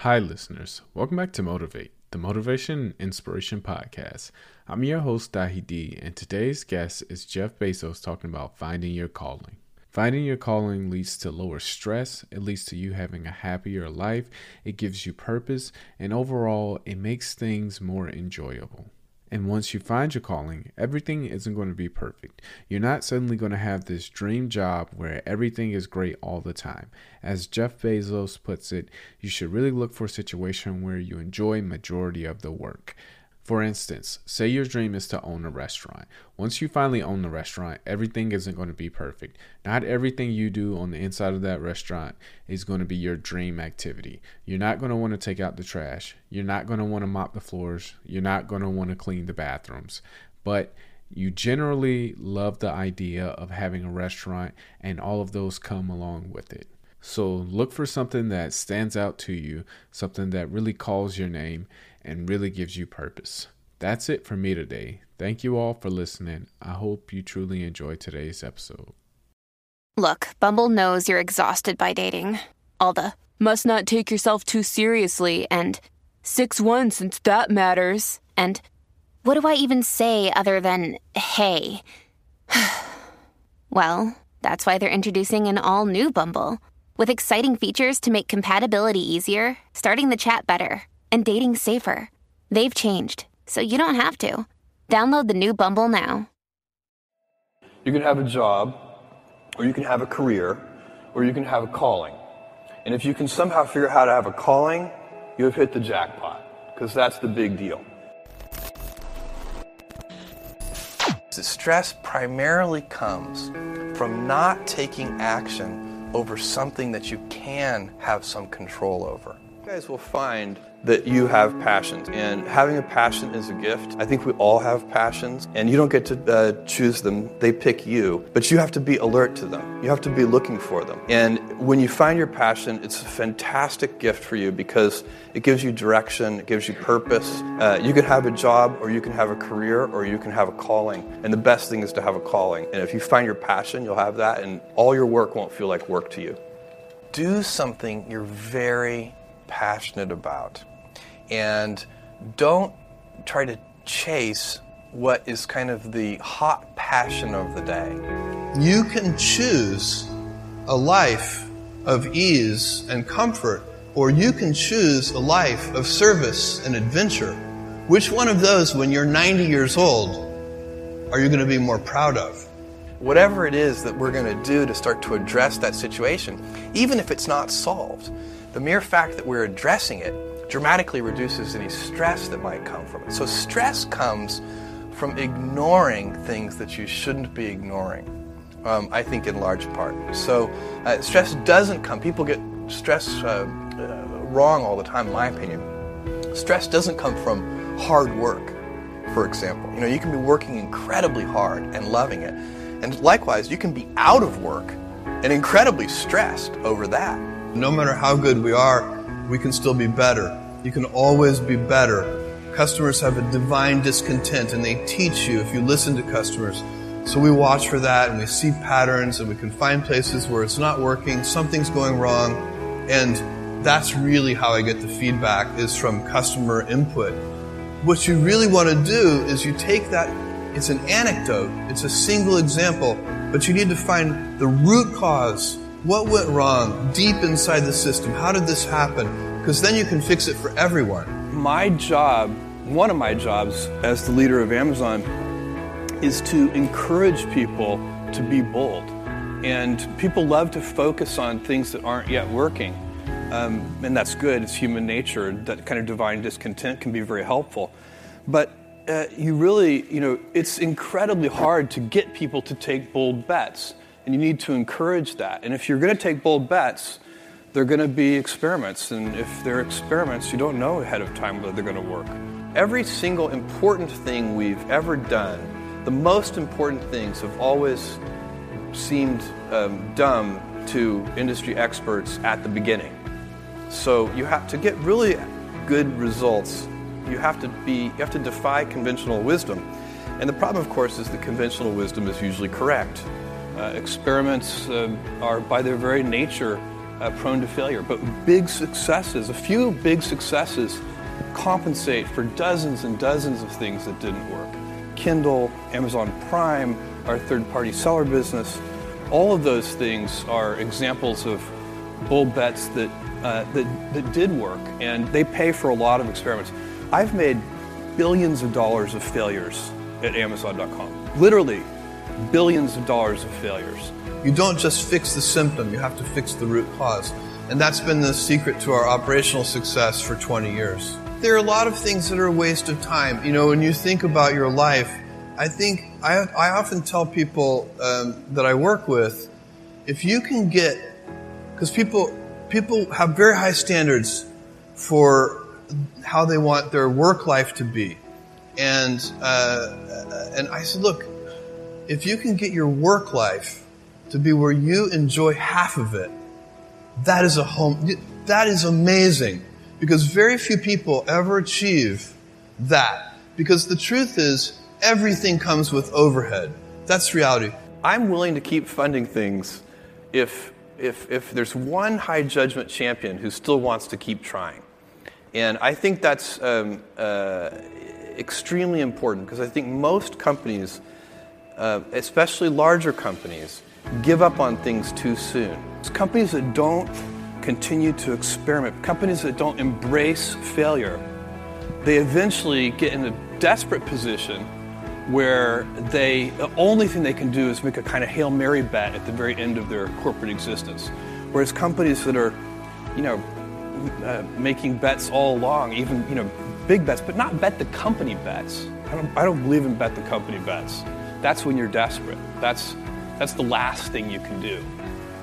Hi, listeners. Welcome back to Motivate, the Motivation and Inspiration Podcast. I'm your host, Dahi and today's guest is Jeff Bezos talking about finding your calling. Finding your calling leads to lower stress, it leads to you having a happier life, it gives you purpose, and overall, it makes things more enjoyable. And once you find your calling, everything isn't going to be perfect. You're not suddenly going to have this dream job where everything is great all the time. As Jeff Bezos puts it, you should really look for a situation where you enjoy majority of the work. For instance, say your dream is to own a restaurant. Once you finally own the restaurant, everything isn't going to be perfect. Not everything you do on the inside of that restaurant is going to be your dream activity. You're not going to want to take out the trash. You're not going to want to mop the floors. You're not going to want to clean the bathrooms. But you generally love the idea of having a restaurant, and all of those come along with it. So look for something that stands out to you, something that really calls your name and really gives you purpose. That's it for me today. Thank you all for listening. I hope you truly enjoyed today's episode. Look, Bumble knows you're exhausted by dating. All the must not take yourself too seriously and 6 1 since that matters. And what do I even say other than hey? well, that's why they're introducing an all new Bumble with exciting features to make compatibility easier, starting the chat better and dating safer. They've changed, so you don't have to. Download the new Bumble now. You can have a job, or you can have a career, or you can have a calling. And if you can somehow figure out how to have a calling, you have hit the jackpot, because that's the big deal. The stress primarily comes from not taking action over something that you can have some control over. You guys will find that you have passions. And having a passion is a gift. I think we all have passions, and you don't get to uh, choose them, they pick you. But you have to be alert to them, you have to be looking for them. And when you find your passion, it's a fantastic gift for you because it gives you direction, it gives you purpose. Uh, you can have a job, or you can have a career, or you can have a calling. And the best thing is to have a calling. And if you find your passion, you'll have that, and all your work won't feel like work to you. Do something you're very passionate about and don't try to chase what is kind of the hot passion of the day. You can choose a life of ease and comfort, or you can choose a life of service and adventure. Which one of those, when you're 90 years old, are you going to be more proud of? Whatever it is that we're going to do to start to address that situation, even if it's not solved, the mere fact that we're addressing it dramatically reduces any stress that might come from it. So, stress comes from ignoring things that you shouldn't be ignoring, um, I think, in large part. So, uh, stress doesn't come, people get stress uh, uh, wrong all the time, in my opinion. Stress doesn't come from hard work, for example. You know, you can be working incredibly hard and loving it. And likewise, you can be out of work and incredibly stressed over that. No matter how good we are, we can still be better. You can always be better. Customers have a divine discontent and they teach you if you listen to customers. So we watch for that and we see patterns and we can find places where it's not working, something's going wrong, and that's really how I get the feedback is from customer input. What you really want to do is you take that, it's an anecdote, it's a single example, but you need to find the root cause what went wrong deep inside the system? How did this happen? Because then you can fix it for everyone. My job, one of my jobs as the leader of Amazon, is to encourage people to be bold. And people love to focus on things that aren't yet working. Um, and that's good, it's human nature. That kind of divine discontent can be very helpful. But uh, you really, you know, it's incredibly hard to get people to take bold bets and you need to encourage that. And if you're going to take bold bets, they're going to be experiments. And if they're experiments, you don't know ahead of time whether they're going to work. Every single important thing we've ever done, the most important things have always seemed um, dumb to industry experts at the beginning. So you have to get really good results. You have to be, you have to defy conventional wisdom. And the problem, of course, is that conventional wisdom is usually correct. Uh, experiments uh, are, by their very nature, uh, prone to failure. But big successes, a few big successes, compensate for dozens and dozens of things that didn't work. Kindle, Amazon Prime, our third party seller business, all of those things are examples of bold bets that, uh, that, that did work, and they pay for a lot of experiments. I've made billions of dollars of failures at Amazon.com. Literally, billions of dollars of failures. You don't just fix the symptom, you have to fix the root cause. And that's been the secret to our operational success for 20 years. There are a lot of things that are a waste of time. You know, when you think about your life, I think I, I often tell people um, that I work with, if you can get, because people people have very high standards for how they want their work life to be, and uh, and I said, look, if you can get your work life to be where you enjoy half of it, that is a home. That is amazing because very few people ever achieve that. Because the truth is, everything comes with overhead. That's reality. I'm willing to keep funding things if, if, if there's one high judgment champion who still wants to keep trying. And I think that's um, uh, extremely important because I think most companies, uh, especially larger companies, give up on things too soon. It's companies that don't continue to experiment, companies that don't embrace failure, they eventually get in a desperate position where they the only thing they can do is make a kind of hail mary bet at the very end of their corporate existence. Whereas companies that are you know uh, making bets all along even you know big bets but not bet the company bets. I don't, I don't believe in bet the company bets that's when you're desperate that's that's the last thing you can do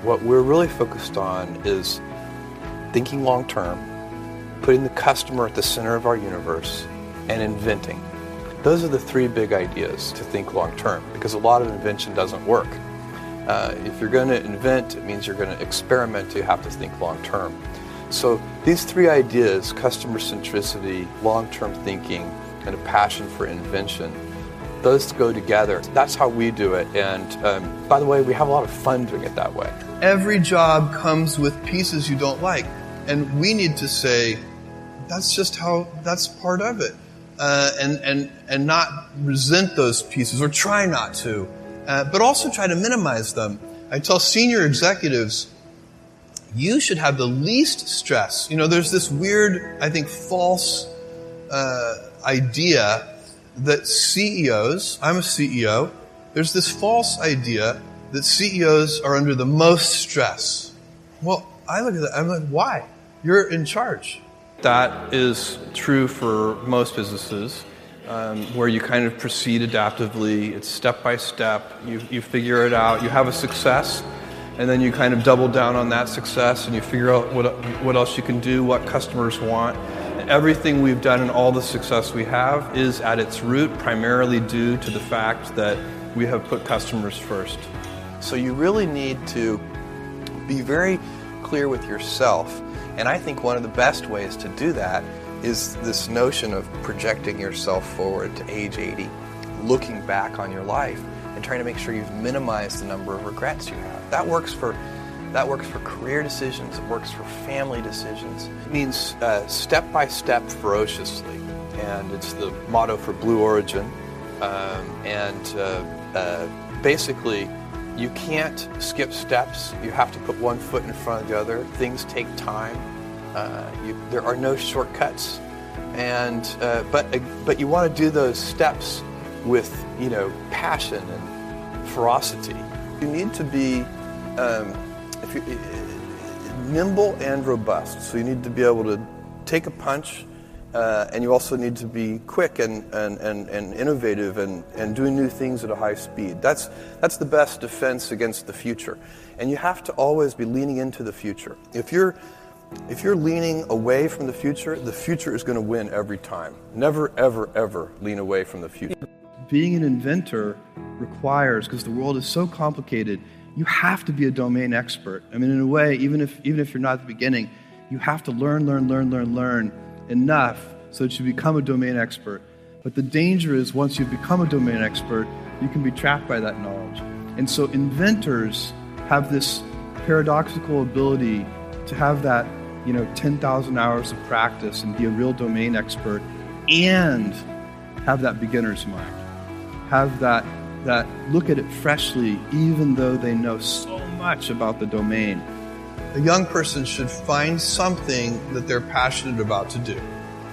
what we're really focused on is thinking long term putting the customer at the center of our universe and inventing those are the three big ideas to think long term because a lot of invention doesn't work. Uh, if you're going to invent, it means you're going to experiment, you have to think long term. So these three ideas customer centricity, long term thinking, and a passion for invention those go together. That's how we do it. And um, by the way, we have a lot of fun doing it that way. Every job comes with pieces you don't like. And we need to say, that's just how, that's part of it uh, and, and, and not resent those pieces or try not to, uh, but also try to minimize them. I tell senior executives, you should have the least stress. You know, there's this weird, I think, false uh, idea that CEOs, I'm a CEO, there's this false idea that CEOs are under the most stress. Well, I look at that, I'm like, why? You're in charge. That is true for most businesses, um, where you kind of proceed adaptively. It's step by step. You, you figure it out. You have a success, and then you kind of double down on that success, and you figure out what, what else you can do, what customers want. Everything we've done and all the success we have is at its root primarily due to the fact that we have put customers first. So you really need to be very clear with yourself and I think one of the best ways to do that is this notion of projecting yourself forward to age 80, looking back on your life and trying to make sure you've minimized the number of regrets you have. That works for that works for career decisions. It works for family decisions. It means uh, step by step, ferociously, and it's the motto for Blue Origin. Um, and uh, uh, basically, you can't skip steps. You have to put one foot in front of the other. Things take time. Uh, you, there are no shortcuts, and uh, but but you want to do those steps with you know passion and ferocity. You need to be um, you, nimble and robust. So you need to be able to take a punch uh, and you also need to be quick and, and, and, and innovative and, and doing new things at a high speed. That's, that's the best defense against the future. And you have to always be leaning into the future. If you're, if you're leaning away from the future, the future is going to win every time. Never, ever, ever lean away from the future. Being an inventor requires, because the world is so complicated, you have to be a domain expert. I mean, in a way, even if, even if you're not at the beginning, you have to learn, learn, learn, learn, learn enough so that you become a domain expert. But the danger is once you become a domain expert, you can be trapped by that knowledge. And so inventors have this paradoxical ability to have that, you know, 10,000 hours of practice and be a real domain expert and have that beginner's mind. Have that that look at it freshly even though they know so much about the domain. A young person should find something that they're passionate about to do.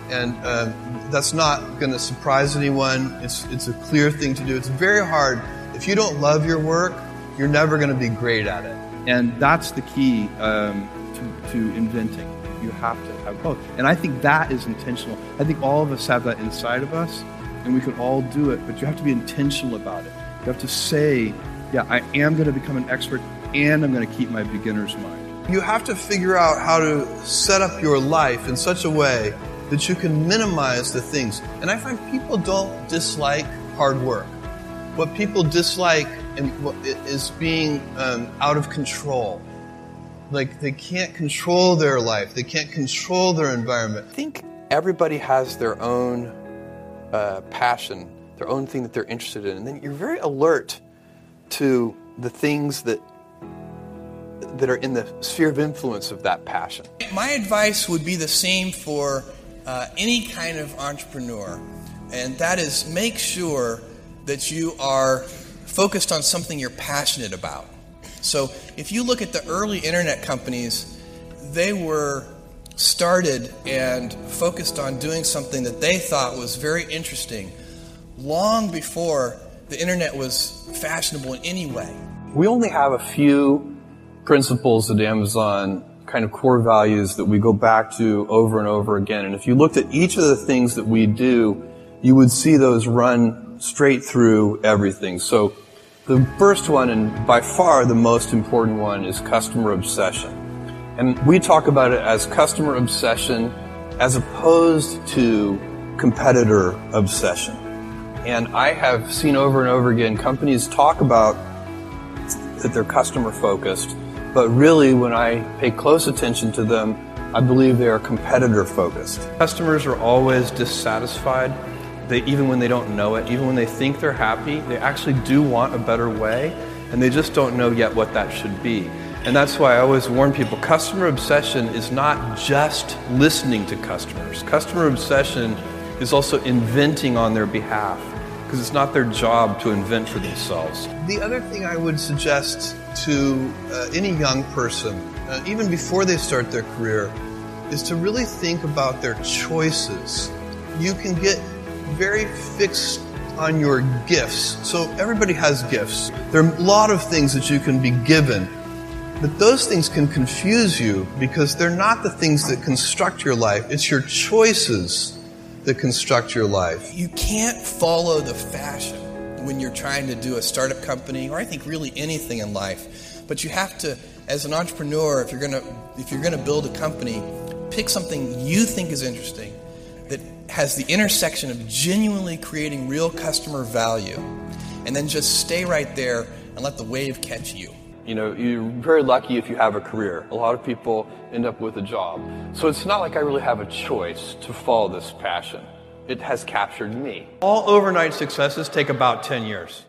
And uh, that's not going to surprise anyone. It's, it's a clear thing to do. It's very hard. If you don't love your work, you're never going to be great at it. And that's the key um, to, to inventing. You have to have both. And I think that is intentional. I think all of us have that inside of us, and we can all do it, but you have to be intentional about it. You have to say, yeah, I am going to become an expert, and I'm going to keep my beginner's mind. You have to figure out how to set up your life in such a way that you can minimize the things. And I find people don't dislike hard work. What people dislike is being um, out of control. Like they can't control their life, they can't control their environment. I think everybody has their own uh, passion, their own thing that they're interested in, and then you're very alert to the things that that are in the sphere of influence of that passion. My advice would be the same for uh, any kind of entrepreneur, and that is make sure that you are focused on something you're passionate about. So if you look at the early internet companies, they were started and focused on doing something that they thought was very interesting long before the internet was fashionable in any way. We only have a few principles at Amazon kind of core values that we go back to over and over again. And if you looked at each of the things that we do, you would see those run straight through everything. So the first one, and by far the most important one, is customer obsession. And we talk about it as customer obsession as opposed to competitor obsession. And I have seen over and over again companies talk about that they're customer focused, but really, when I pay close attention to them, I believe they are competitor focused. Customers are always dissatisfied. They, even when they don't know it, even when they think they're happy, they actually do want a better way, and they just don't know yet what that should be. And that's why I always warn people customer obsession is not just listening to customers. Customer obsession is also inventing on their behalf because it's not their job to invent for themselves. The other thing I would suggest to uh, any young person, uh, even before they start their career, is to really think about their choices. You can get very fixed on your gifts. So everybody has gifts. There are a lot of things that you can be given. But those things can confuse you because they're not the things that construct your life. It's your choices that construct your life. You can't follow the fashion when you're trying to do a startup company or I think really anything in life. But you have to as an entrepreneur if you're to if you're going to build a company, pick something you think is interesting that has the intersection of genuinely creating real customer value and then just stay right there and let the wave catch you. You know, you're very lucky if you have a career. A lot of people end up with a job. So it's not like I really have a choice to follow this passion. It has captured me. All overnight successes take about 10 years.